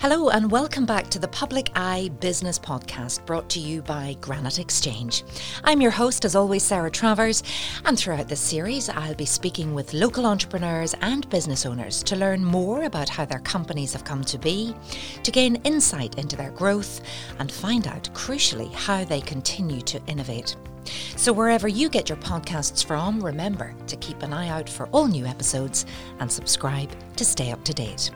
Hello, and welcome back to the Public Eye Business Podcast brought to you by Granite Exchange. I'm your host, as always, Sarah Travers, and throughout this series, I'll be speaking with local entrepreneurs and business owners to learn more about how their companies have come to be, to gain insight into their growth, and find out, crucially, how they continue to innovate. So, wherever you get your podcasts from, remember to keep an eye out for all new episodes and subscribe to stay up to date.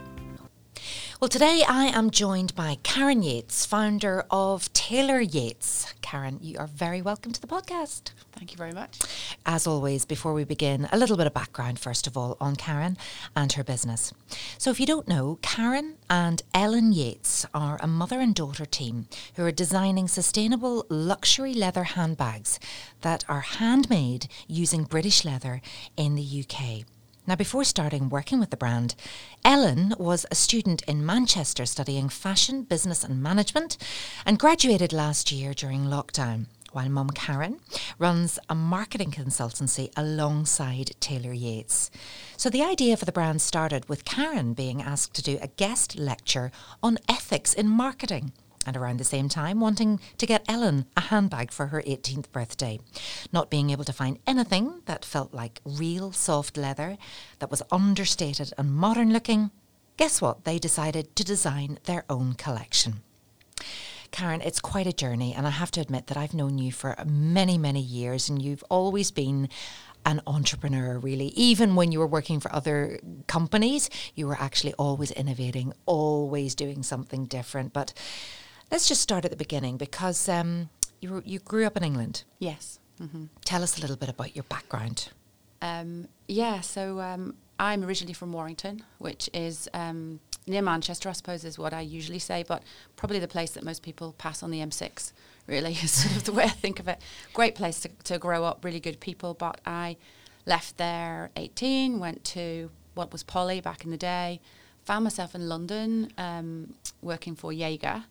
Well, today I am joined by Karen Yates, founder of Taylor Yates. Karen, you are very welcome to the podcast. Thank you very much. As always, before we begin, a little bit of background, first of all, on Karen and her business. So, if you don't know, Karen and Ellen Yates are a mother and daughter team who are designing sustainable luxury leather handbags that are handmade using British leather in the UK. Now, before starting working with the brand, Ellen was a student in Manchester studying fashion, business, and management and graduated last year during lockdown. While mum Karen runs a marketing consultancy alongside Taylor Yates. So, the idea for the brand started with Karen being asked to do a guest lecture on ethics in marketing and around the same time wanting to get Ellen a handbag for her 18th birthday. Not being able to find anything that felt like real soft leather, that was understated and modern looking, guess what? They decided to design their own collection. Karen, it's quite a journey, and I have to admit that I've known you for many, many years, and you've always been an entrepreneur, really. Even when you were working for other companies, you were actually always innovating, always doing something different. But Let's just start at the beginning because um, you, you grew up in England. Yes. Mm-hmm. Tell us a little bit about your background. Um, yeah, so um, I'm originally from Warrington, which is um, near Manchester, I suppose, is what I usually say, but probably the place that most people pass on the M6, really, is sort of the way I think of it. Great place to, to grow up, really good people, but I left there 18, went to what was Poly back in the day, found myself in London um, working for Jaeger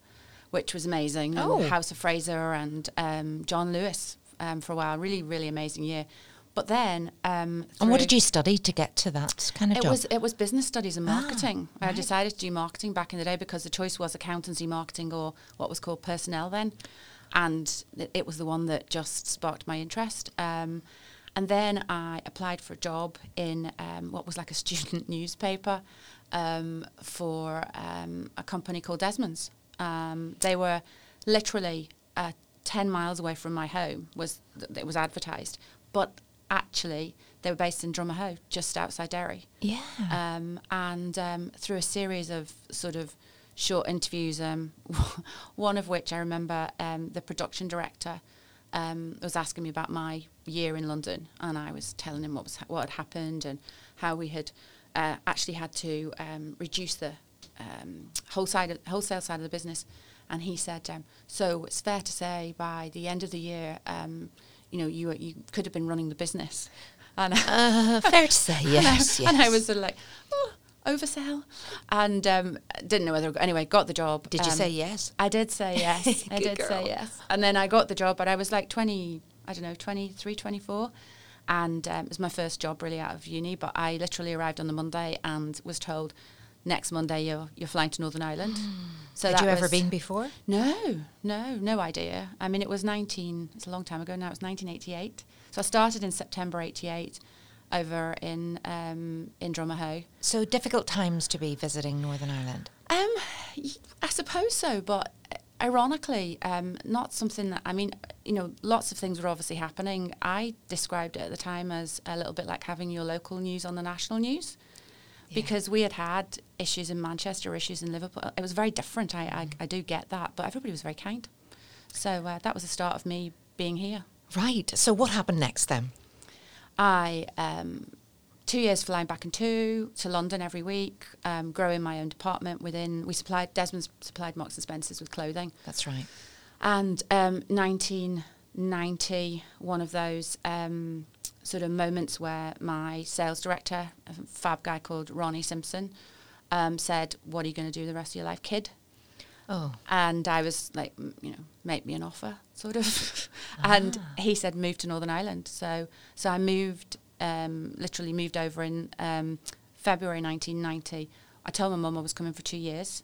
which was amazing. Oh. House of Fraser and um, John Lewis um, for a while. Really, really amazing year. But then, um, and what did you study to get to that kind of it job? Was it was business studies and ah, marketing? Ah, right. I decided to do marketing back in the day because the choice was accountancy, marketing, or what was called personnel then, and it, it was the one that just sparked my interest. Um, and then I applied for a job in um, what was like a student newspaper um, for um, a company called Desmond's. Um, they were literally uh, 10 miles away from my home was th- it was advertised. But actually they were based in Drumahoe just outside Derry. Yeah. Um, and um, through a series of sort of short interviews um, one of which I remember um, the production director um, was asking me about my year in London. And I was telling him what was ha- what had happened and how we had uh, actually had to reduce the um, wholesale, wholesale side of the business. And he said, um, so it's fair to say by the end of the year, um, you know, you you could have been running the business. And uh, fair to say, yes and, I, yes. and I was sort of like, oh, oversell, and um, didn't know whether. Anyway, got the job. Did you um, say yes? I did say yes. I did girl. say yes. And then I got the job, but I was like twenty. I don't know, 23, 24. And um, it was my first job really out of uni. But I literally arrived on the Monday and was told next Monday you're you're flying to Northern Ireland. So had you ever been before? No, no, no idea. I mean, it was 19. It's a long time ago now. It was 1988. So I started in September 88 over in um, in Drumahoe. So difficult times to be visiting Northern Ireland. Um, I suppose so, but ironically, um, not something that I mean. You know, lots of things were obviously happening. I described it at the time as a little bit like having your local news on the national news because we had had issues in Manchester, issues in Liverpool. It was very different. I, I, I do get that, but everybody was very kind. So uh, that was the start of me being here. Right. So what happened next then? I um, two years flying back and two to London every week, um, growing my own department within. We supplied Desmond supplied Marks and Spencers with clothing. That's right. And um, 1990, one of those um, sort of moments where my sales director, a fab guy called Ronnie Simpson, um, said, "What are you going to do the rest of your life, kid?" Oh. And I was like, you know, make me an offer, sort of. ah. And he said, move to Northern Ireland. So, so I moved, um, literally moved over in um, February 1990. I told my mum I was coming for two years.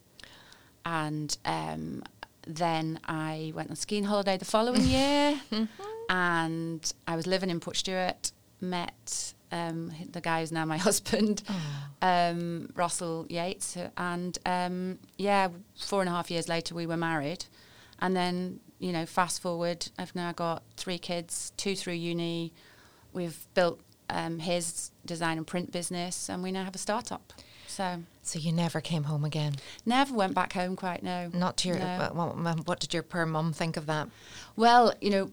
and um, then I went on skiing holiday the following year, and I was living in Portstewart, Met um, the guy who's now my husband, um, Russell Yates, and um, yeah, four and a half years later we were married, and then you know, fast forward, I've now got three kids, two through uni. We've built um, his design and print business, and we now have a startup. So So you never came home again? never went back home quite. No, Not to your. No. What, what, what did your poor mum think of that? Well, you know,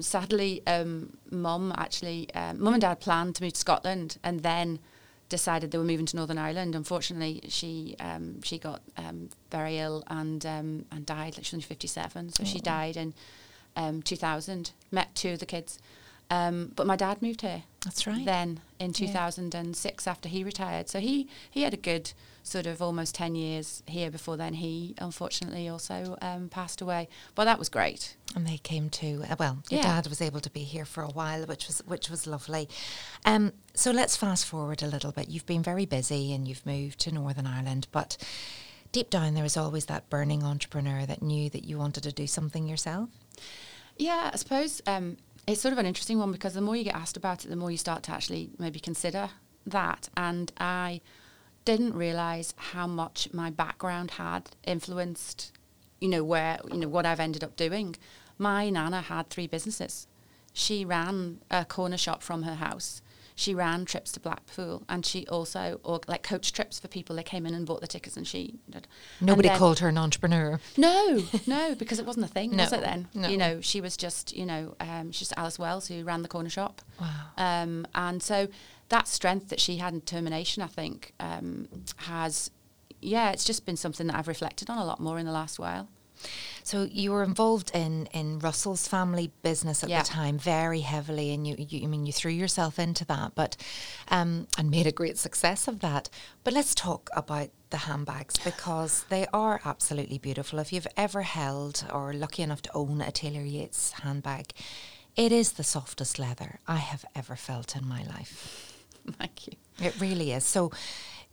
sadly, um, mum actually, um, mum and dad planned to move to Scotland, and then decided they were moving to Northern Ireland. Unfortunately, she um, she got um, very ill and um, and died. Like she was only fifty seven, so she died in um, two thousand. Met two of the kids, um, but my dad moved here That's right. then in Yeah. 2006 after he retired. So he, he had a good sort of almost 10 years here before then he unfortunately also um, passed away. But that was great. And they came to uh, well, your Yeah. dad was able to be here for a while, which was which was lovely. Um, so let's fast forward a little bit. You've been very busy and you've moved to Northern Ireland, but deep down there was always that burning entrepreneur that knew that you wanted to do something yourself. Yeah, I suppose um, it's sort of an interesting one because the more you get asked about it, the more you start to actually maybe consider that. And I didn't realize how much my background had influenced, you know, where you know what I've ended up doing. My nana had three businesses. She ran a corner shop from her house. She ran trips to Blackpool, and she also or like coach trips for people. They came in and bought the tickets, and she did. And Nobody then- called her an entrepreneur. no, no, because it wasn't a thing, was No, it then? no. You know, she was just, you know, um, she's just Alice Wells who ran the corner shop. Wow. Um, and so that strength that she had in determination, I think, um, has, yeah, it's just been something that I've reflected on a lot more in the last while. So you were involved in in Russell's family business at Yeah. the time very heavily, and you, you I mean you threw yourself into that, but um, and made a great success of that. But let's talk about the handbags because they are absolutely beautiful. If you've ever held or lucky enough to own a Taylor Yates handbag, it is the softest leather I have ever felt in my life. Thank you. It really is. So,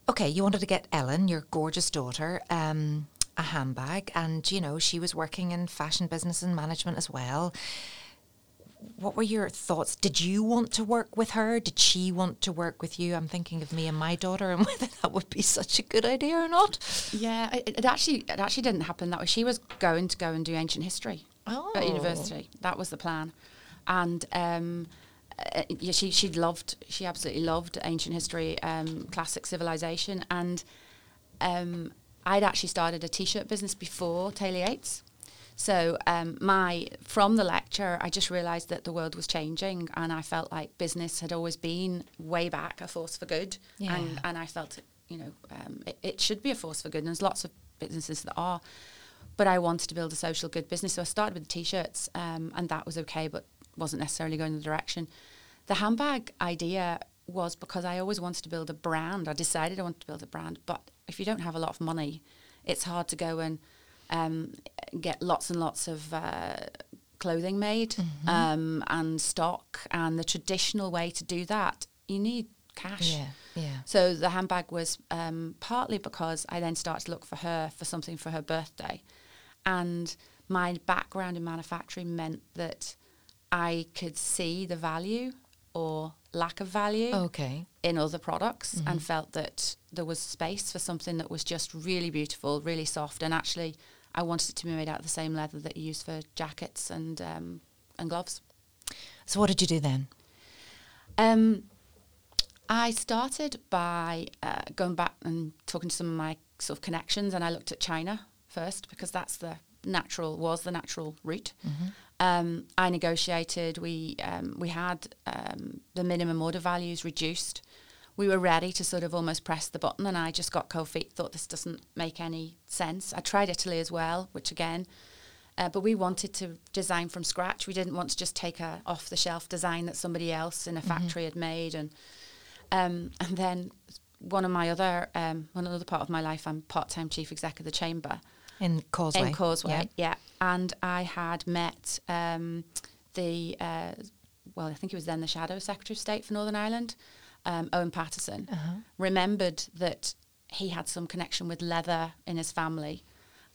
okay, you wanted to get Ellen, your gorgeous daughter, um, a handbag, and you know she was working in fashion business and management as well. What were your thoughts? Did you want to work with her? Did she want to work with you? I'm thinking of me and my daughter, and whether that would be such a good idea or not. Yeah, it, it actually it actually didn't happen that way. She was going to go and do ancient history Oh. at university. That was the plan, and um, uh, yeah, she she loved she absolutely loved ancient history, um, classic civilization, and um, I'd actually started a t-shirt business before Taylor Yates. So um, my from the lecture, I just realised that the world was changing, and I felt like business had always been way back a force for good, Yeah. and and I felt you know um, it, it should be a force for good. And there's lots of businesses that are, but I wanted to build a social good business, so I started with the t-shirts, um, and that was okay, but wasn't necessarily going in the direction. The handbag idea was because I always wanted to build a brand. I decided I wanted to build a brand, but if you don't have a lot of money, it's hard to go and um, get lots and lots of uh, clothing made um, and stock. And the traditional way to do that, you need cash. Yeah, yeah. So the handbag was um, partly because I then started to look for her for something for her birthday, and my background in manufacturing meant that I could see the value or lack of value Okay. in other products and felt that there was space for something that was just really beautiful, really soft, and actually I wanted it to be made out of the same leather that you use for jackets and um, and gloves. So what did you do then? Um, I started by uh, going back and talking to some of my sort of connections, and I looked at China first because that's the natural was the natural route. Um, I negotiated. We um, we had um, the minimum order values reduced. We were ready to sort of almost press the button, and I just got cold feet. Thought this doesn't make any sense. I tried Italy as well, which again uh, but we wanted to design from scratch. We didn't want to just take a off the shelf design that somebody else in a factory had made. And um, and then one of my other um, one other part of my life, I'm part time chief exec of the chamber In Causeway. in Causeway. Yeah. Yeah. And I had met um, the uh, well, I think he was then the shadow secretary of state for Northern Ireland, um, Owen Paterson. Uh-huh. Remembered that he had some connection with leather in his family.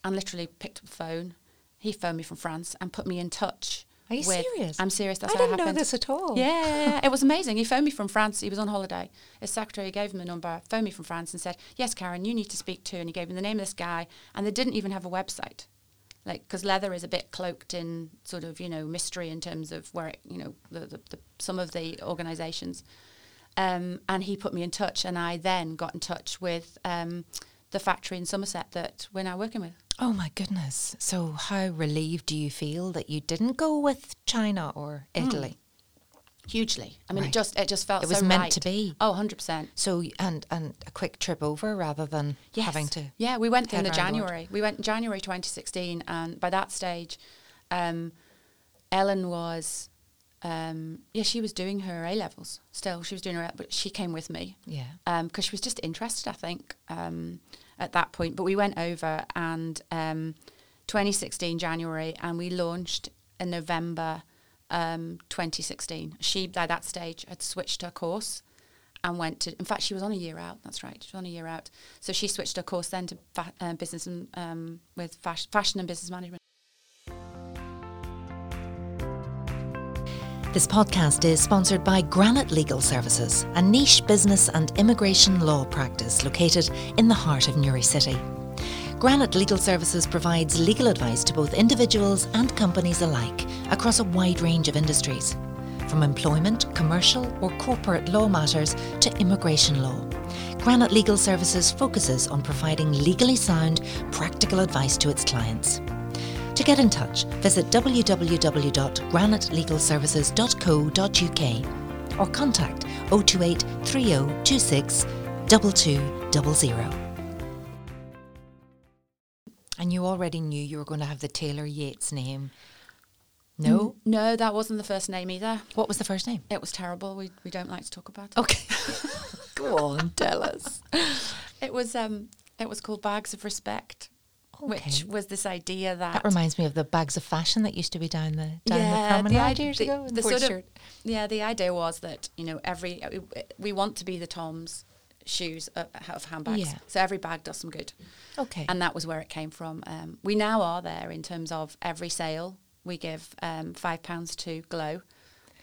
and literally picked up the phone. He phoned me from France and put me in touch. Are you with- serious? I'm serious. That's I didn't know this at all. Yeah, it was amazing. He phoned me from France. He was on holiday. His secretary gave him the number, phoned me from France, and said, "Yes, Karen, you need to speak to." And he gave me the name of this guy, and they didn't even have a website, like because leather is a bit cloaked in sort of you know mystery in terms of where it, you know the, the, the some of the organisations. Um, and he put me in touch, and I then got in touch with um, the factory in Somerset that we're now working with. Oh my goodness. So how relieved do you feel that you didn't go with China or Italy? Hugely. I mean, Right. it just it just felt It was so meant right. to be. Oh, 100 percent. So and and a quick trip over rather than Yes. having to Yeah, we went in the around the world. January. We went in January 2016, and by that stage, um, Ellen was, um, yeah, she was doing her A levels still. She was doing her, but she came with me Yeah. because she was just interested, I think, um, at that point. But we went over and um, 2016 January, and we launched in November um, 2016. She by that stage had switched her course and went to. In fact, she was on a year out. That's right, she was on a year out. So she switched her course then to fa- uh, business and um, with fashion, fashion and business management. This podcast is sponsored by Granite Legal Services, a niche business and immigration law practice located in the heart of Newry City. Granite Legal Services provides legal advice to both individuals and companies alike across a wide range of industries, from employment, commercial, or corporate law matters to immigration law. Granite Legal Services focuses on providing legally sound, practical advice to its clients. To get in touch, visit www.granitelegalservices.co.uk or contact 028 3026 2200. And you already knew you were going to have the Taylor Yates name. No? No, that wasn't the first name either. What was the first name? It was terrible. We we don't like to talk about it. Okay. Go on, tell us. It was um it was called Bags of Respect, which was this idea that That reminds me of the bags of fashion that used to be down the down the promenade id- years the- ago. the sort of- yeah, the idea was that you know every we, we want to be the Tom's shoes of, of handbags. Yeah. So every bag does some good, Okay. and that was where it came from. Um, we now are there in terms of every sale we give um, five pounds to Glow,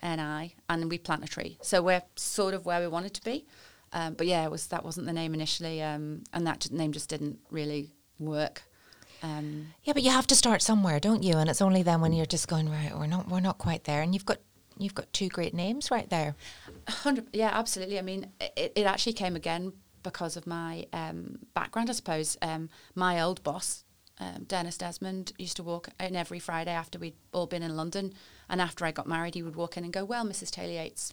NI, and we plant a tree. So we're sort of where we wanted to be. Um, but yeah, it was that wasn't the name initially, um, and that name just didn't really work. Um, Yeah, but you have to start somewhere, don't you? And it's only then when you're just going right. We're not. We're not quite there. And you've got you've got two great names right there. Hundred, yeah, absolutely. I mean, it, it actually came again because of my um, background, I suppose. Um, my old boss, um, Dennis Desmond, used to walk in every Friday after we'd all been in London, and after I got married, he would walk in and go, "Well, Mrs. Taylor Yates,"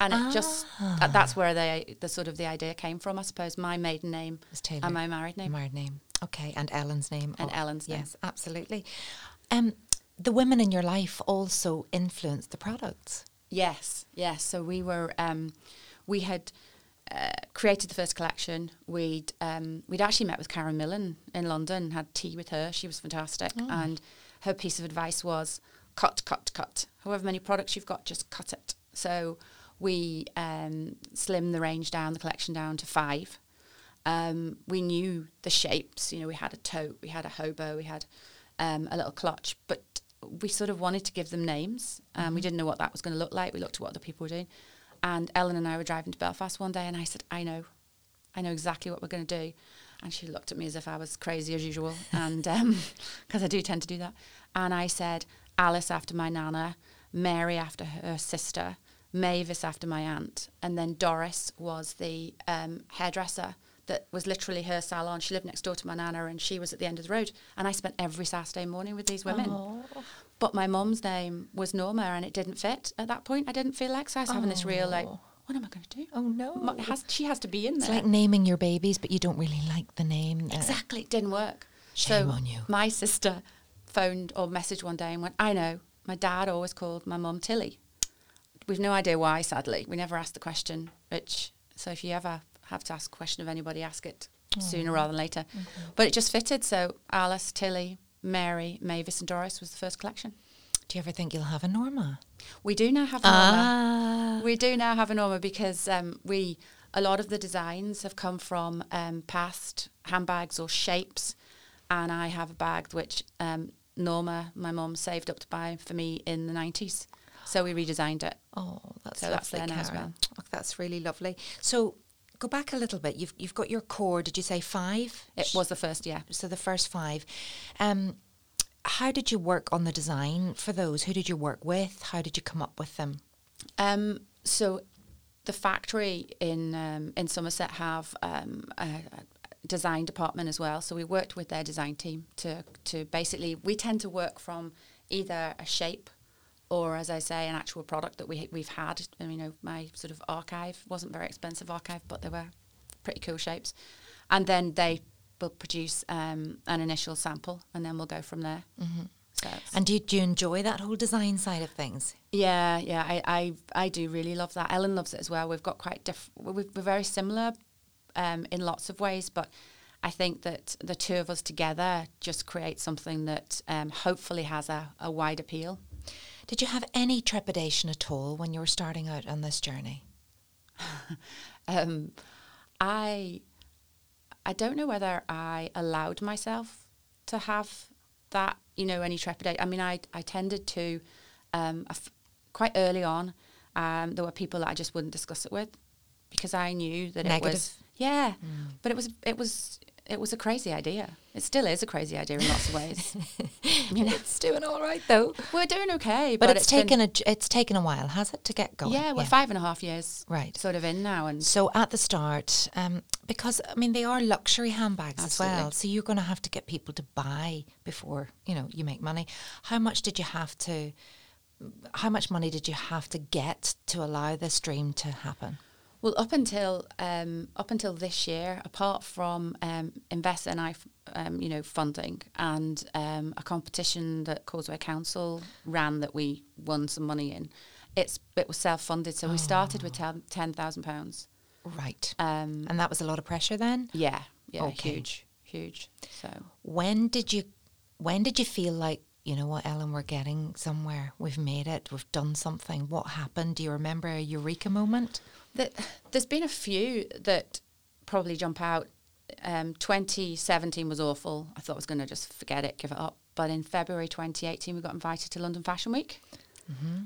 and it just that, that's where the the sort of the idea came from, I suppose. My maiden name Was Taylor. and my married name. Married name. Okay, and Ellen's name. And Ellen's name. Yes, absolutely. Um, the women in your life also influenced the products. Yes, yes. So we were, um, we had uh, created the first collection. We'd um, we'd actually met with Karen Millen in London, had tea with her. She was fantastic, and her piece of advice was cut, cut, cut. However many products you've got, just cut it. So we um, slimmed the range down, the collection down to five. Um, we knew the shapes. You know, we had a tote, we had a hobo, we had um, a little clutch, but we sort of wanted to give them names. Um, We didn't know what that was going to look like. We looked at what other people were doing, and Ellen and I were driving to Belfast one day, and I said, "I know, I know exactly what we're going to do." And she looked at me as if I was crazy as usual, and because I do tend to do that. And I said, "Alice after my nana, Mary after her sister, Mavis after my aunt, and then Doris was the um, hairdresser that was literally her salon. She lived next door to my nana, and she was at the end of the road. And I spent every Saturday morning with these women. But my mum's name was Norma, and it didn't fit at that point. I didn't feel like so. I was having this real like, what am I going to do? Oh no! Has, she has to be in there. it's like naming your babies, but you don't really like the name. Exactly, it didn't work. Shame so on you. My sister phoned or messaged one day and went, I know, my dad always called my mum Tilly. We've no idea why, sadly. We never asked the question, which, so if you ever have to ask a question of anybody, ask it sooner rather than later. But it just fitted. So Alice, Tilly, Mary, Mavis, and Doris was the first collection. Do you ever think you'll have a Norma? We do now have a Norma. Ah, We do now have a Norma because um, we a lot of the designs have come from um, past handbags or shapes, and I have a bag which um, Norma, my mum, saved up to buy for me in the nineties. So we redesigned it. Oh, that's So lovely, that's there now as well. Oh, that's really lovely. So go back a little bit. You've you've got your core. Did you say five? It was the first year. so the first five. Um, how did you work on the design for those? Who did you work with? How did you come up with them? Um, so the factory in um, in Somerset have um, a, a design department as well. So we worked with their design team to to basically we tend to work from either a shape or, as I say, an actual product that we we've had. And, you know, my sort of archive wasn't very expensive archive, but they were pretty cool shapes. And then they will produce um, an initial sample, and then we'll go from there. Mm-hmm. So And do you, do you enjoy that whole design side of things? yeah, yeah, I, I, I do really love that. Ellen loves it as well. We've got quite diff. We're, we're very similar um, in lots of ways, but I think that the two of us together just create something that um, hopefully has a, a wide appeal. Did you have any trepidation at all when you were starting out on this journey? Um, I, I don't know whether I allowed myself to have that, you know, any trepidation. I mean, I, I tended to, um, quite early on, um, there were people that I just wouldn't discuss it with because I knew that it was, yeah, but it was, it was, it was a crazy idea. It still is a crazy idea in lots of ways. you know, It's doing all right though. we're doing okay, But, but, it's, been- taken a it's taken a while, has it, to get going? yeah, we're five and a half years Right. sort of in now, and So at the start, um, because I mean they are luxury handbags as well, so you're going to have to get people to buy before you know you make money. How much did you have to? How much money did you have to get to allow this dream to happen? Well, up until um, up until this year, apart from um, Invest NI, um, you know, funding and um, a competition that Causeway Council ran that we won some money in, it's it was self funded. So we started with ten ten thousand pounds. Right, Um, and that was a lot of pressure then. yeah, yeah, Okay. huge, huge. So When did you? When did you feel like you know what, Ellen? We're getting somewhere. We've made it. We've done something. What happened? Do you remember a eureka moment? There's been a few that probably jump out. Um, 2017 was awful. I thought I was going to just forget it, give it up. But in February 2018, we got invited to London Fashion Week,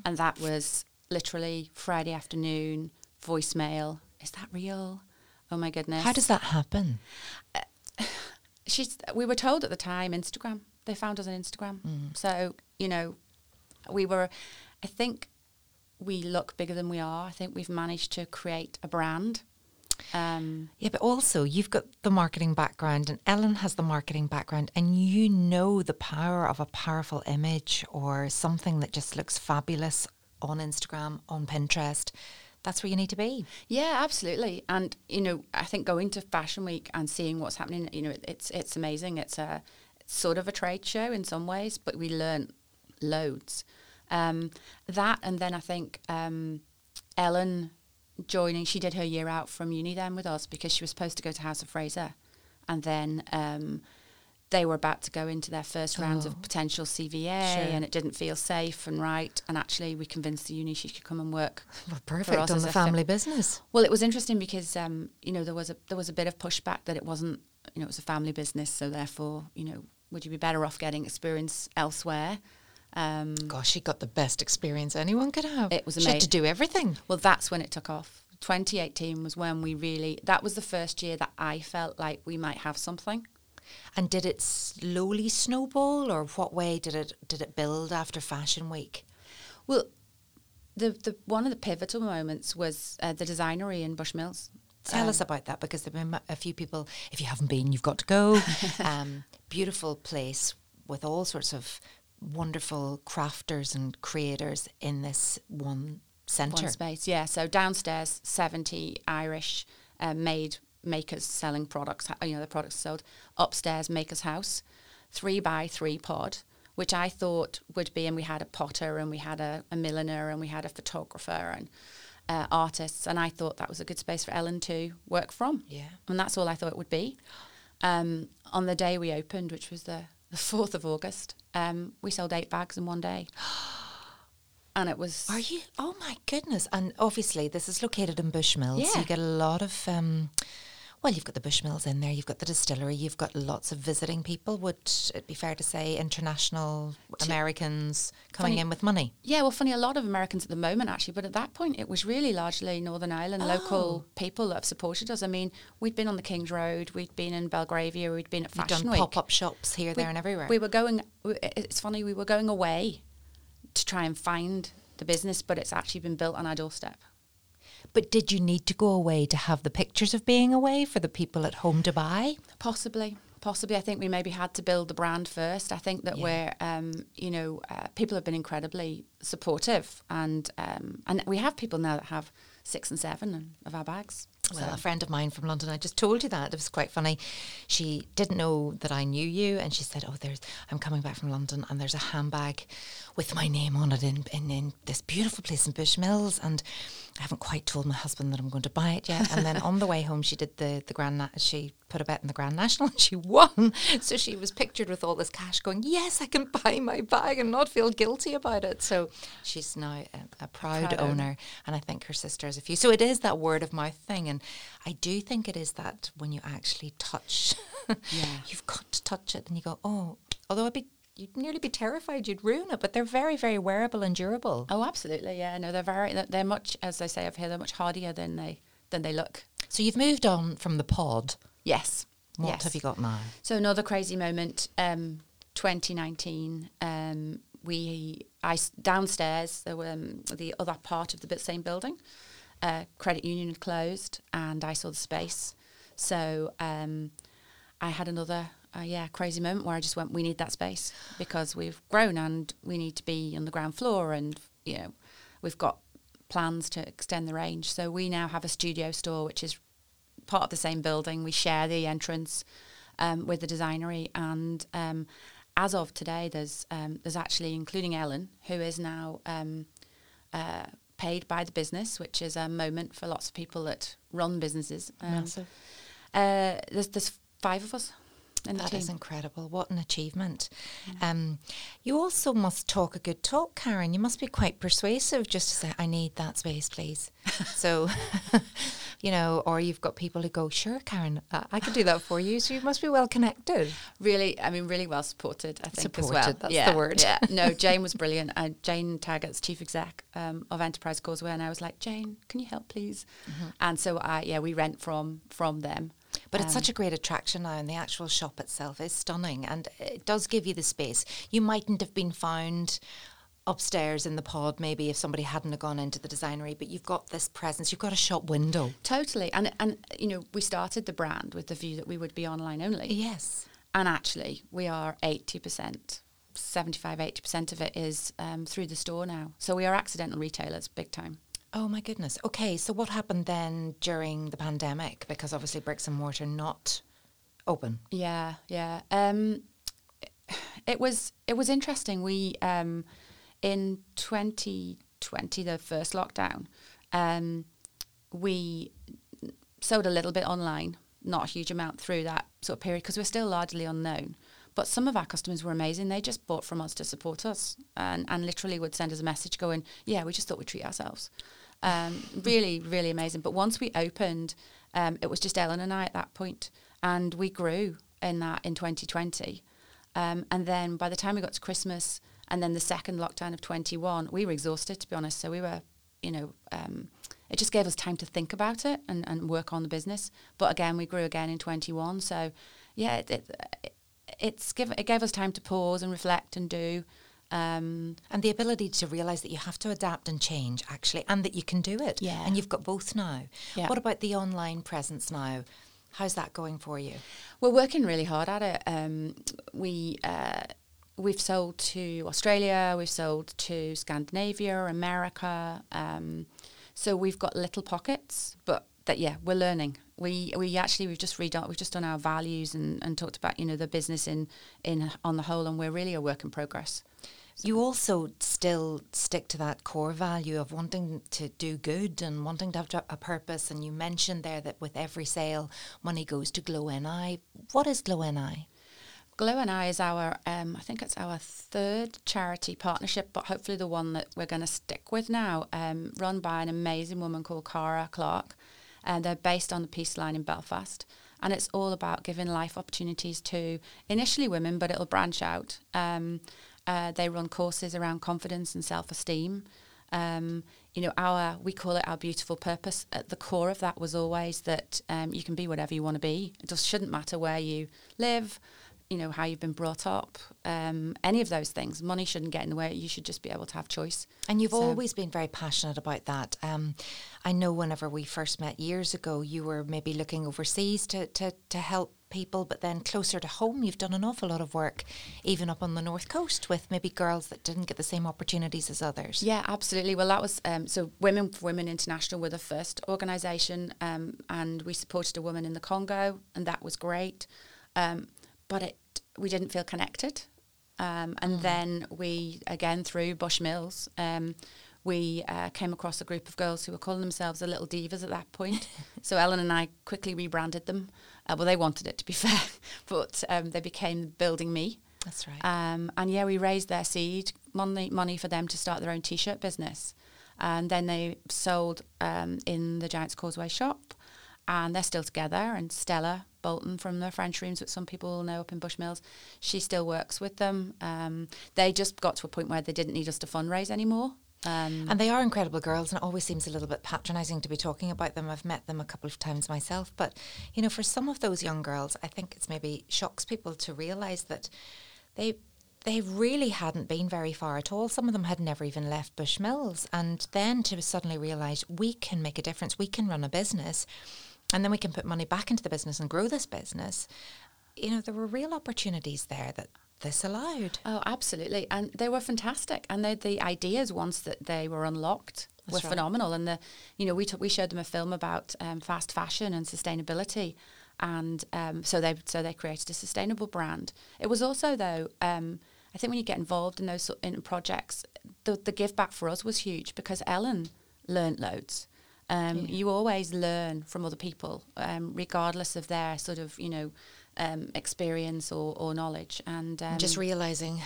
and that was literally Friday afternoon voicemail. Is that real? Oh my goodness! How does that happen? she's we were told at the time Instagram. They found us on Instagram. So, you know, we were I think we look bigger than we are. I think we've managed to create a brand. Um, Yeah, but also you've got the marketing background, and Ellen has the marketing background, and you know the power of a powerful image or something that just looks fabulous on Instagram, on Pinterest. That's where you need to be. yeah, absolutely. And you know, I think going to Fashion Week and seeing what's happening, you know, it's it's amazing. It's a it's sort of a trade show in some ways, but we learn loads. Um, that and then I think um, Ellen joining. She did her year out from uni then with us because she was supposed to go to House of Fraser, and then um, they were about to go into their first rounds Oh. of potential CVA, Sure. and it didn't feel safe and right. And actually, we convinced the uni she could come and work Well, perfect on the family business. well, it was interesting because um, you know there was a there was a bit of pushback that it wasn't you know it was a family business, so therefore you know would you be better off getting experience elsewhere? Um, Gosh, she got the best experience anyone could have. It was She had to do everything. well, that's when it took off. 2018 was when we really that was the first year that I felt like we might have something. And did it slowly snowball, or what way did it did it build after Fashion Week? Well, the the one of the pivotal moments was uh, the designery in Bushmills. Tell Um, us about that because there have been a few people. If you haven't been, you've got to go. um, beautiful place with all sorts of wonderful crafters and creators in this one centre. One space, yeah. So downstairs, 70 Irish uh, made makers selling products, you know, the products sold. Upstairs, Maker's House, three by three pod, which I thought would be, and we had a potter and we had a, a milliner and we had a photographer and uh, artists. And I thought that was a good space for Ellen to work from. Yeah. And that's all I thought it would be. Um, on the day we opened, which was the, the 4th of August, um, we sold eight bags in one day. And it was. Are you? Oh my goodness! And obviously, this is located in Bushmills. So Yeah. you get a lot of, um, Well, you've got the Bushmills in there, you've got the distillery, you've got lots of visiting people. Would it be fair to say international Americans coming Funny- in with money? Yeah, well, funny, a lot of Americans at the moment, actually, but at that point, it was really largely Northern Ireland, Oh. local people that have supported us. I mean, we'd been on the King's Road, we'd been in Belgravia, we'd been at You've Fashion done Week. pop up shops here, We- there, and everywhere. We were going, it's funny, we were going away to try and find the business, but it's actually been built on our doorstep. But did you need to go away to have the pictures of being away for the people at home to buy? Possibly, possibly. I think we maybe had to build the brand first. I think that Yeah. we're, um, you know, uh, people have been incredibly supportive, and um, and we have people now that have six and seven of our bags. Well, So- a friend of mine from London, I just told you that. It was quite funny. She didn't know that I knew you, and she said, "Oh, there's I'm coming back from London, and there's a handbag with my name on it in in, in this beautiful place in Bushmills, and I haven't quite told my husband that I'm going to buy it yet." And then on the way home, she did the the Grand. Na- she put a bet in the Grand National, and she won. So she was pictured with all this cash, going, "Yes, I can buy my bag and not feel guilty about it." So she's now a, a proud, Proud owner and I think her sister has a few. So it is that word of mouth thing, and I do think it is that when you actually touch, Yeah. you've got to touch it, and you go, oh. Although I'd be, you'd nearly be terrified you'd ruin it, but they're very, very wearable and durable. Oh, absolutely. Yeah. No, they're very. they're- much, as they say up here, they're much hardier than they than they look. So you've moved on from the pod. Yes. What yes. have you got now? So another crazy moment. Um, 2019. Um, we I downstairs. There were um, the other part of the same building. Uh, credit union had closed, and I saw the space. So um, I had another. Uh, yeah, crazy moment where I just went, we need that space because we've grown and we need to be on the ground floor, and you know, we've got plans to extend the range. So we now have a studio store, which is part of the same building. We share the entrance um, with the designery, and um, as of today, there's um, there's actually including Ellen, who is now um, uh, paid by the business, which is a moment for lots of people that run businesses. Um, Massive. Uh, there's there's five of us the That team. is incredible. What an achievement. Um, you also must talk a good talk, Karen. You must be quite persuasive just to say, I need that space, please. so, you know, or you've got people who go, sure, Karen, uh, I can do that for you. So you must be well connected. really, I mean, really well supported. I think as well. that's yeah, the word. Yeah, no, Jane was brilliant. Uh, Jane Taggart's chief exec um, of Enterprise Causeway, and I was like, Jane, can you help, please? Mm-hmm. And so, I yeah, we rent from from them. But it's Um, such a great attraction now, and the actual shop itself is stunning, and it does give you the space. You mightn't have been found upstairs in the pod, maybe if somebody hadn't have gone into the designery, but you've got this presence. You've got a shop window. Totally, and and you know, we started the brand with the view that we would be online only. Yes. And actually, we are 80%, 75, 80% of it is um, through the store now. So we are accidental retailers, big time. Oh my goodness. Okay, so what happened then during the pandemic? Because obviously bricks and mortar not open. Yeah, yeah. Um, it was it was interesting. We um, in 2020, the first lockdown, um, we sold a little bit online, not a huge amount through that sort of period because we're still largely unknown. But some of our customers were amazing. They just bought from us to support us, and and literally would send us a message going, "Yeah, we just thought we'd treat ourselves." Um, really, really amazing. But once we opened, um, it was just Ellen and I at that point, and we grew in that in 2020. Um, and then by the time we got to Christmas, and then the second lockdown of 21, we were exhausted to be honest. So we were, you know, um, it just gave us time to think about it and, and work on the business. But again, we grew again in 21. So yeah, it, it, it's give, it gave us time to pause and reflect and do. Um, And the ability to realise that you have to adapt and change, actually, and that you can do it. Yeah. And you've got both now. Yeah. What about the online presence now? How's that going for you? We're working really hard at it. Um, we uh, we've sold to Australia, we've sold to Scandinavia, America. Um, so we've got little pockets, but that yeah, we're learning. We we actually we've just redone we've just done our values and, and talked about you know the business in in on the whole, and we're really a work in progress. You also still stick to that core value of wanting to do good and wanting to have a purpose. And you mentioned there that with every sale, money goes to Glow NI. What is Glow NI? Glow NI is our, um, I think it's our third charity partnership, but hopefully the one that we're going to stick with now, um, run by an amazing woman called Cara Clark. And they're based on the Peace Line in Belfast. And it's all about giving life opportunities to initially women, but it'll branch out. Um, uh, they run courses around confidence and self esteem. Um, you know, our we call it our beautiful purpose. At the core of that was always that um, you can be whatever you want to be. It just shouldn't matter where you live, you know, how you've been brought up, um, any of those things. Money shouldn't get in the way. You should just be able to have choice. And you've so. always been very passionate about that. Um, I know whenever we first met years ago, you were maybe looking overseas to, to, to help people, but then closer to home, you've done an awful lot of work, even up on the north coast, with maybe girls that didn't get the same opportunities as others. Yeah, absolutely. Well, that was um, so Women for Women International were the first organisation, um, and we supported a woman in the Congo, and that was great. Um, but it we didn't feel connected. Um, and mm. then we, again, through Bushmills, um, we uh, came across a group of girls who were calling themselves the Little Divas at that point. so Ellen and I quickly rebranded them. Uh, well, they wanted it to be fair, but um, they became Building Me. That's right. Um, and yeah, we raised their seed money money for them to start their own t-shirt business, and then they sold um, in the Giants Causeway shop, and they're still together. And Stella Bolton from the French Rooms, which some people know up in Bushmills. She still works with them. Um, they just got to a point where they didn't need us to fundraise anymore. Um, and they are incredible girls, and it always seems a little bit patronising to be talking about them. I've met them a couple of times myself, but you know, for some of those young girls, I think it's maybe shocks people to realise that they they really hadn't been very far at all. Some of them had never even left Bushmills, and then to suddenly realise we can make a difference, we can run a business, and then we can put money back into the business and grow this business. You know, there were real opportunities there that this allowed. Oh, absolutely. And they were fantastic. And the ideas, once that they were unlocked, That's were right. phenomenal. And the, you know, we t- we showed them a film about um, fast fashion and sustainability, and um, so they so they created a sustainable brand. It was also though, um, I think when you get involved in those in projects, the the give back for us was huge because Ellen learned loads. Um, yeah. You always learn from other people, um, regardless of their sort of, you know, um, experience or, or knowledge. And just um, realizing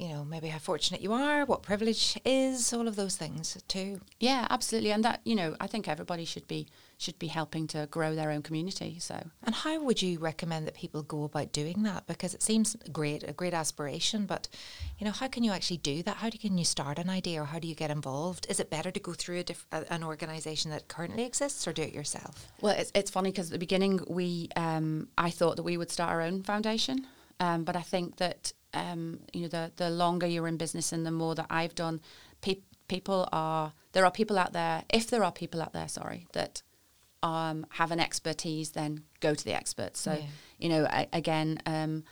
you know, maybe how fortunate you are, what privilege is, all of those things too. Yeah, absolutely. And that, you know, I think everybody should be should be helping to grow their own community. So And how would you recommend that people go about doing that? Because it seems great, a great aspiration, but you know, how can you actually do that? How do, can you start an idea or how do you get involved? Is it better to go through a diff- an organization that currently exists or do it yourself? Well, it's, it's funny because at the beginning we um, I thought that we would start our own foundation. Um, but I think that um, you know, the the longer you're in business and the more that I've done, pe- people are there are people out there. If there are people out there, sorry, that um, have an expertise, then go to the experts. So yeah. you know, I, again, um,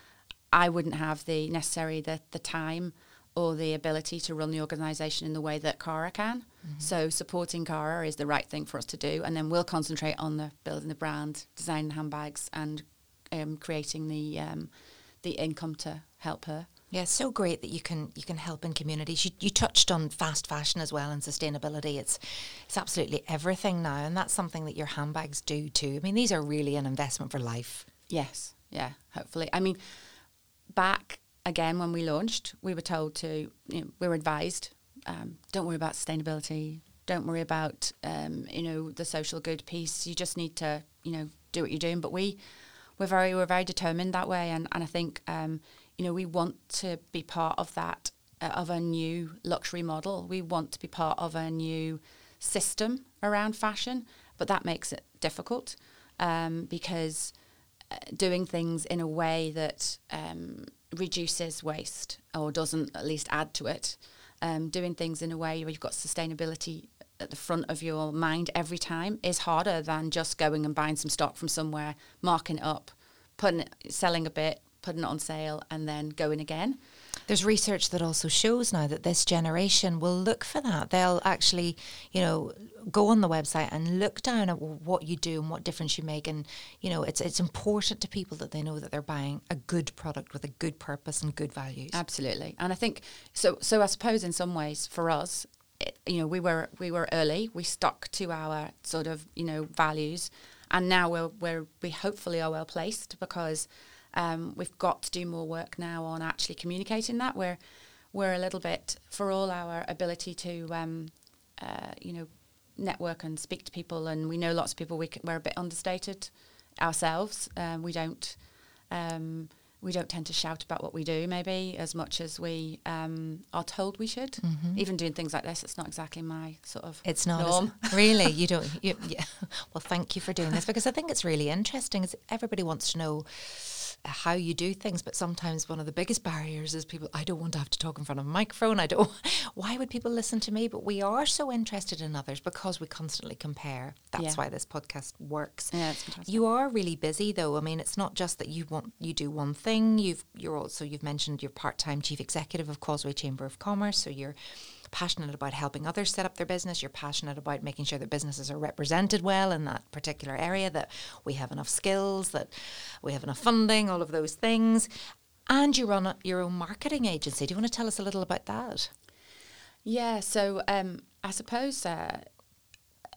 I wouldn't have the necessary the the time or the ability to run the organisation in the way that Cara can. Mm-hmm. So supporting Cara is the right thing for us to do, and then we'll concentrate on the building the brand, designing the handbags, and um, creating the um, the income to help her. Yeah, it's so great that you can you can help in communities. You, you touched on fast fashion as well and sustainability. It's it's absolutely everything now, and that's something that your handbags do too. I mean, these are really an investment for life. Yes, yeah, hopefully. I mean, back again when we launched, we were told to you know, we were advised um, don't worry about sustainability, don't worry about um, you know the social good piece. You just need to you know do what you're doing. But we we're very we're very determined that way, and and I think um, you know we want to be part of that uh, of a new luxury model. We want to be part of a new system around fashion, but that makes it difficult um, because uh, doing things in a way that um, reduces waste or doesn't at least add to it, um, doing things in a way where you've got sustainability at the front of your mind every time is harder than just going and buying some stock from somewhere, marking it up, putting it, selling a bit, putting it on sale, and then going again. There's research that also shows now that this generation will look for that. They'll actually, you know, go on the website and look down at what you do and what difference you make. And you know, it's it's important to people that they know that they're buying a good product with a good purpose and good values. Absolutely, and I think so. So I suppose in some ways for us, it, you know, we were we were early. We stuck to our sort of you know values, and now we're, we're we hopefully are well placed because um, we've got to do more work now on actually communicating that. We're we're a little bit for all our ability to um, uh, you know network and speak to people, and we know lots of people. We c- we're a bit understated ourselves. Um, we don't. Um, we don't tend to shout about what we do maybe as much as we um, are told we should. Even doing things like this, it's not exactly my sort of It's not norm. really. You don't. You, yeah. Well, thank you for doing this because I think it's really interesting. Is everybody wants to know how you do things, but sometimes one of the biggest barriers is people. I don't want to have to talk in front of a microphone. I don't. Why would people listen to me? But we are so interested in others because we constantly compare. That's Yeah. why this podcast works. Yeah, it's fantastic. You are really busy though. I mean, it's not just that you want you do one thing. You've you're also you've mentioned you're part time chief executive of Causeway Chamber of Commerce, so you're passionate about helping others set up their business. You're passionate about making sure that businesses are represented well in that particular area, that we have enough skills, that we have enough funding, all of those things. And you run your own marketing agency. Do you want to tell us a little about that? Yeah, so um, I suppose uh,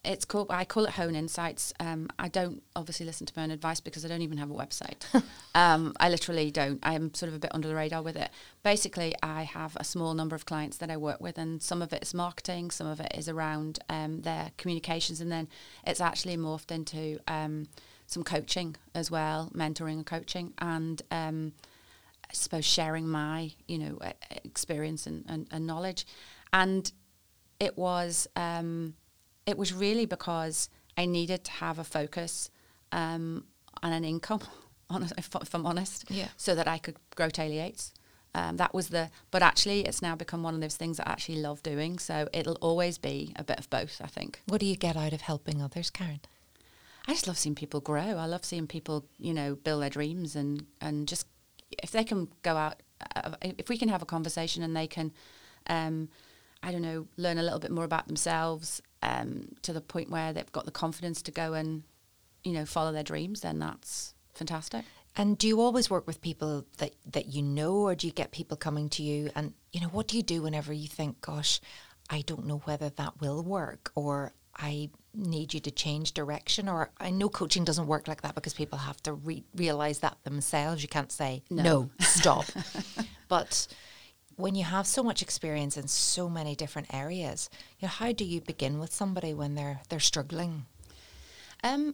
it's called. I call it Hone Insights. Um, I don't obviously listen to my own advice because I don't even have a website. um, I literally don't. I'm sort of a bit under the radar with it. Basically, I have a small number of clients that I work with, and some of it is marketing, some of it is around um, their communications, and then it's actually morphed into um, some coaching as well, mentoring and coaching, and um, I suppose sharing my you know experience and, and, and knowledge, and it was um, it was really because I needed to have a focus um, and an income, if, if I'm honest, Yeah. so that I could grow Taylor Yates. Um, that was the, but actually, it's now become one of those things that I actually love doing. So it'll always be a bit of both, I think. What do you get out of helping others, Karen? I just love seeing people grow. I love seeing people, you know, build their dreams and and just if they can go out, uh, if we can have a conversation and they can, um, I don't know, learn a little bit more about themselves um, to the point where they've got the confidence to go and, you know, follow their dreams, then that's fantastic. And do you always work with people that, that you know, or do you get people coming to you? And, you know, what do you do whenever you think, gosh, I don't know whether that will work, or I need you to change direction? Or I know coaching doesn't work like that because people have to re- realize that themselves. You can't say, no, No. stop. but when you have so much experience in so many different areas, you know, how do you begin with somebody when they're they're struggling? Um,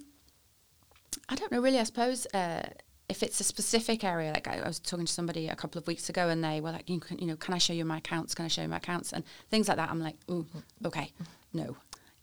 I don't know really. I suppose uh, if it's a specific area, like I, I was talking to somebody a couple of weeks ago, and they were like, you, can, you know, can I show you my accounts? Can I show you my accounts? And things like that. I'm like, ooh, okay, no.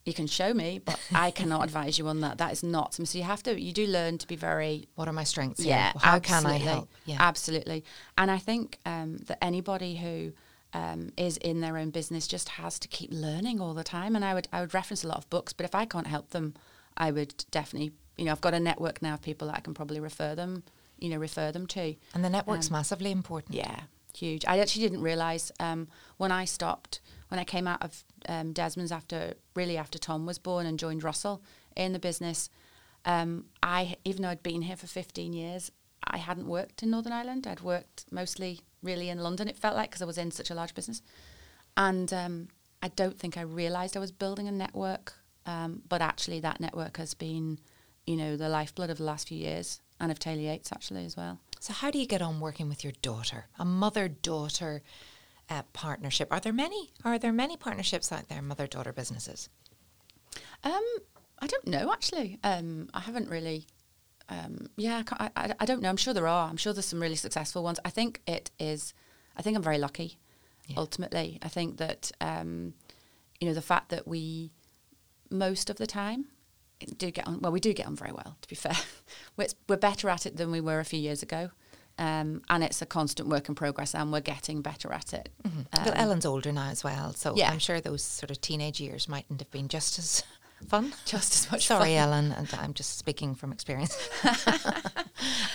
You can show me, but I cannot advise you on that. That is not. So you have to. You do learn to be very What are my strengths? here? yeah, how can I help? Yeah. Absolutely. And I think um, that anybody who um, is in their own business just has to keep learning all the time. And I would I would reference a lot of books, but if I can't help them, I would definitely you know I've got a network now of people that I can probably refer them you know refer them to. And the network's Um, massively important. Yeah, huge. I actually didn't realize um, when I stopped, when I came out of um, Desmond's after, really after Tom was born and joined Russell in the business. Um, I, even though I'd been here for 15 years, I hadn't worked in Northern Ireland. I'd worked mostly really in London, it felt like, because I was in such a large business. And um, I don't think I realized I was building a network. Um, but actually, that network has been, you know, the lifeblood of the last few years and of Taylor Yates, actually, as well. So, how do you get on working with your daughter? A mother-daughter uh, partnership. Are there many? Are there many partnerships out there, mother-daughter businesses? Um, I don't know actually. Um, I haven't really. Um, yeah, I, I, I, I don't know. I'm sure there are. I'm sure there's some really successful ones. I think it is. I think I'm very lucky. Yeah. Ultimately, I think that um, you know the fact that we most of the time do get on. Well, we do get on very well. To be fair, we're, we're better at it than we were a few years ago. Um, and it's a constant work in progress, and we're getting better at it. well, Um, Ellen's older now as well, so yeah. I'm sure those sort of teenage years mightn't have been just as fun. just as much Sorry, fun. Ellen, and I'm just speaking from experience.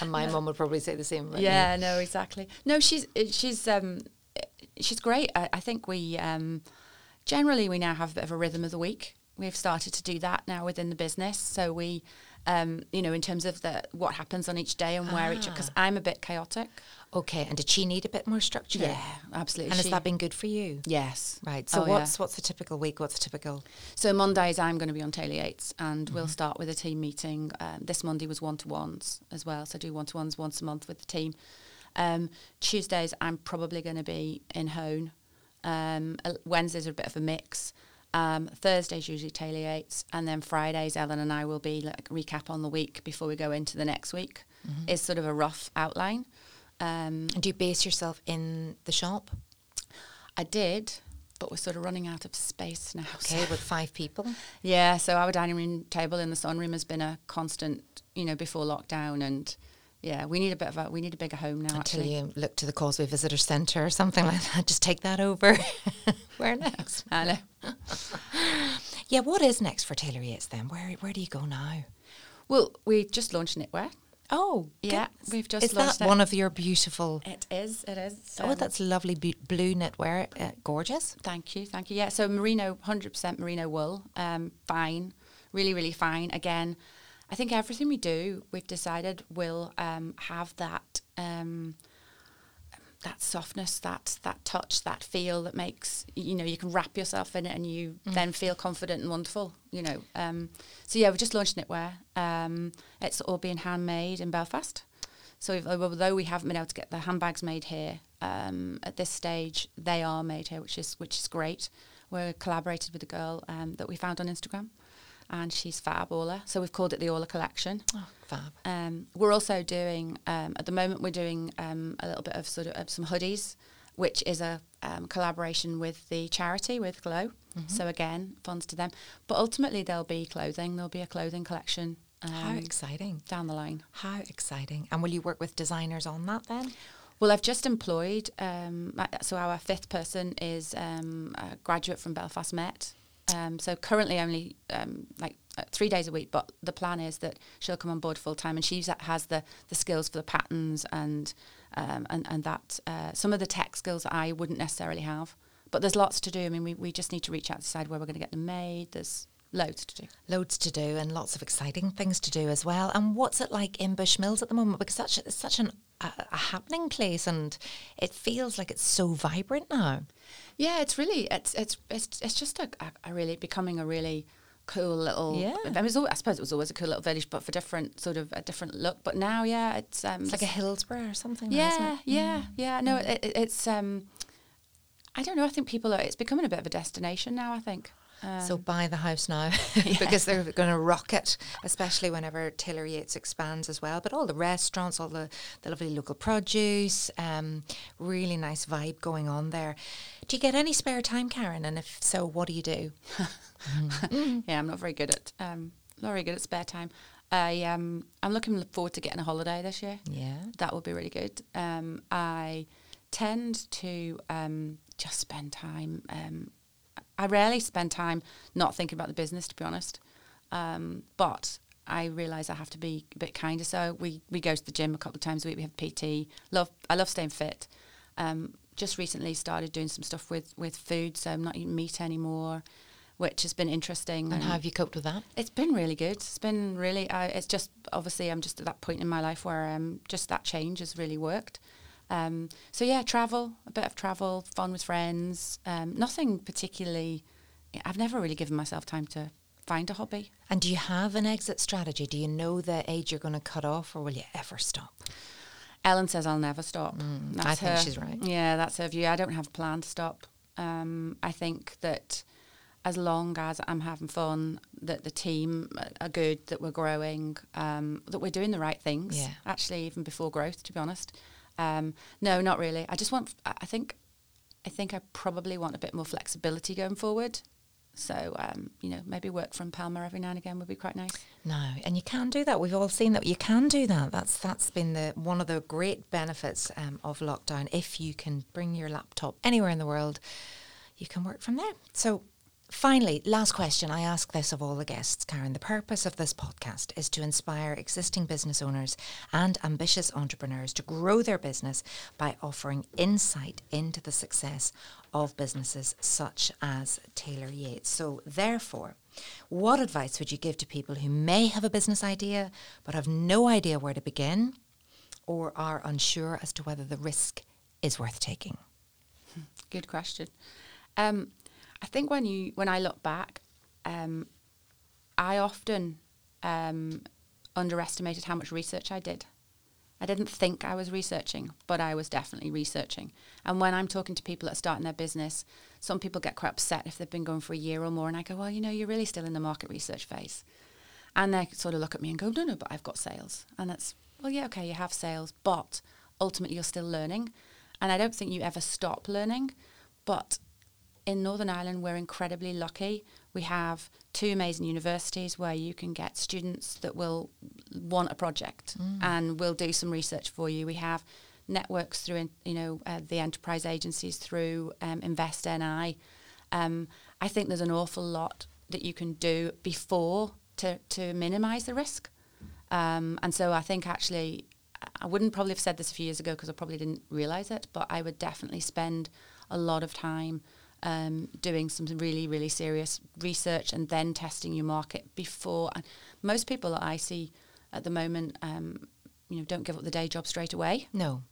and my mum would probably say the same. me. Yeah, no, exactly. No, she's uh, she's um she's great. I, I think we um generally we now have a bit of a rhythm of the week. We've started to do that now within the business. So we um you know in terms of the what happens on each day and where each because I'm a bit chaotic. Okay, and did she need a bit more structure? Yeah, absolutely. And has that been good for you? Yes. Right. So Oh, yeah. what's what's a typical week? What's a typical? So Mondays I'm going to be on Taylor Yates, and we'll start with a team meeting. Um, this Monday was one to ones as well, so I do one to ones once a month with the team. Um, Tuesdays I'm probably going to be in Hone. Um, uh, Wednesdays are a bit of a mix, Um, Thursdays usually Taylor Yates, and then Fridays Ellen and I will be like recap on the week before we go into the next week. Is sort of a rough outline. Um, And do you base yourself in the shop? I did, but we're sort of running out of space now. so- Okay, with five people. Yeah, so our dining room table in the sunroom has been a constant, you know, before lockdown, and yeah, we need a bit of a we need a bigger home now. Until actually, you look to the Causeway Visitor Centre or something like that. Just take that over. Where next? I know. Yeah, what is next for Taylor Yates then? Where where do you go now? Well, we just launched knitwear. Oh, Yeah, goodness. we've just Is that launched it. one of your beautiful? It is. It is. oh, um, that's lovely bu- blue knitwear. Uh, gorgeous. Thank you, thank you. Yeah, so merino, hundred percent merino wool, um, fine, really, really fine. Again, I think everything we do, we've decided will um, have that um, that softness, that that touch, that feel that makes you know you can wrap yourself in it and you then feel confident and wonderful. You know, um, so yeah, we're just launched knitwear. Um, it's all being handmade in Belfast. So if, although we haven't been able to get the handbags made here um, at this stage, they are made here, which is which is great. We're collaborated with a girl um, that we found on Instagram, and she's fab Orla. So we've called it the Orla Collection. Oh, fab. Um, we're also doing um, at the moment we're doing um, a little bit of sort of uh, some hoodies, which is a um, collaboration with the charity with Glow. So again, funds to them. But ultimately, there'll be clothing. There'll be a clothing collection um, How exciting. down the line. How exciting. And will you work with designers on that then? Well, I've just employed. Um, so our fifth person is um, a graduate from Belfast Met. Um, so currently only um, like uh, three days a week, but the plan is that she'll come on board full time, and she has the the skills for the patterns and um, and and that uh, some of the tech skills that I wouldn't necessarily have. But there's lots to do. I mean, we, we just need to reach out to decide where we're going to get them made. There's loads to do. Loads to do and lots of exciting things to do as well. And what's it like in Bushmills at the moment? Because such it's such an, a, a happening place, and it feels like it's so vibrant now. Yeah, it's really it's it's it's it's just a, a, really becoming a really cool little. Yeah. I, mean, it was al- I suppose it was always a cool little village, but for different sort of a different look. But now, yeah, it's um, It's like a Hillsborough or something. now, isn't yeah, it? yeah, yeah. No, it, it, it's um, I don't know. I think people are. It's becoming a bit of a destination now. I think. Um, So buy the house now because they're going to rock it, especially whenever Taylor Yates expands as well. But all the restaurants, all the, the lovely local produce, um, really nice vibe going on there. Do you get any spare time, Karen? And if so, what do you do? yeah, I'm not very good at um, not very good at spare time. I um, I'm looking forward to getting a holiday this year. Yeah. That would be really good. Um, I tend to um, just spend time. Um, I rarely spend time not thinking about the business, to be honest. Um, but I realise I have to be a bit kinder. So we, we go to the gym a couple of times a week. We have PT. Love I love staying fit. Um, just recently started doing some stuff with with food, so I'm not eating meat anymore, which has been interesting. And how have you coped with that? It's been really good. It's been really. I it's just obviously I'm just at that point in my life where um, just that change has really worked. Um, so yeah, travel, a bit of travel, fun with friends. Um, nothing particularly. I've never really given myself time to find a hobby. And do you have an exit strategy? Do you know the age you're going to cut off, or will you ever stop? Ellen says I'll never stop. Mm, I think she's right. Yeah, that's her view. I don't have a plan to stop. Um, I think that as long as I'm having fun, that the team are good, that we're growing, um, that we're doing the right things. Yeah. Actually, even before growth, to be honest. Um, no, not really. I just want. I think. I think I probably want a bit more flexibility going forward. So um, you know, maybe work from Palma every now and again would be quite nice. No, and you can do that. We've all seen that you can do that. That's that's been the one of the great benefits um, of lockdown. If you can bring your laptop anywhere in the world, you can work from there. So. Finally, last question. I ask this of all the guests, Karen. The purpose of this podcast is to inspire existing business owners and ambitious entrepreneurs to grow their business by offering insight into the success of businesses such as Taylor Yates. So, therefore, what advice would you give to people who may have a business idea but have no idea where to begin or are unsure as to whether the risk is worth taking? Good question. Um, I think when you when I look back, um, I often um, underestimated how much research I did. I didn't think I was researching, but I was definitely researching. And when I'm talking to people that are starting their business, some people get quite upset if they've been going for a year or more. And I go, well, you know, you're really still in the market research phase. And they sort of look at me and go, no, no, but I've got sales. And that's, well, yeah, okay, you have sales, but ultimately you're still learning. And I don't think you ever stop learning. But in Northern Ireland, we're incredibly lucky. We have two amazing universities where you can get students that will want a project mm. and will do some research for you. We have networks through, you know, uh, the enterprise agencies through um, Invest NI. Um, I think there's an awful lot that you can do before to, to minimise the risk. Um, and so I think actually, I wouldn't probably have said this a few years ago because I probably didn't realise it, but I would definitely spend a lot of time um, doing some really, really serious research and then testing your market before. And most people that I see at the moment, um, you know, don't give up the day job straight away. No.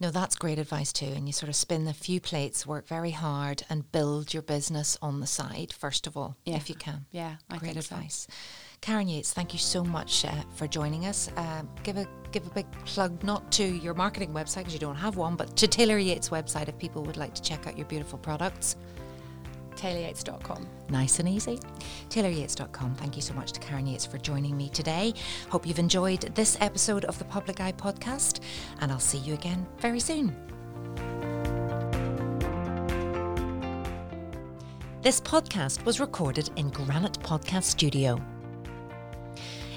No, that's great advice too. And you sort of spin a few plates, work very hard, and build your business on the side first of all, yeah. if you can. Yeah, I great advice. So. Karen Yates, thank you so much uh, for joining us. Uh, give a give a big plug not to your marketing website because you don't have one, but to Taylor Yates' website if people would like to check out your beautiful products. TaylorYates.com. Nice and easy. TaylorYates.com. Thank you so much to Karen Yates for joining me today. Hope you've enjoyed this episode of the Public Eye Podcast, and I'll see you again very soon. This podcast was recorded in Granite Podcast Studio.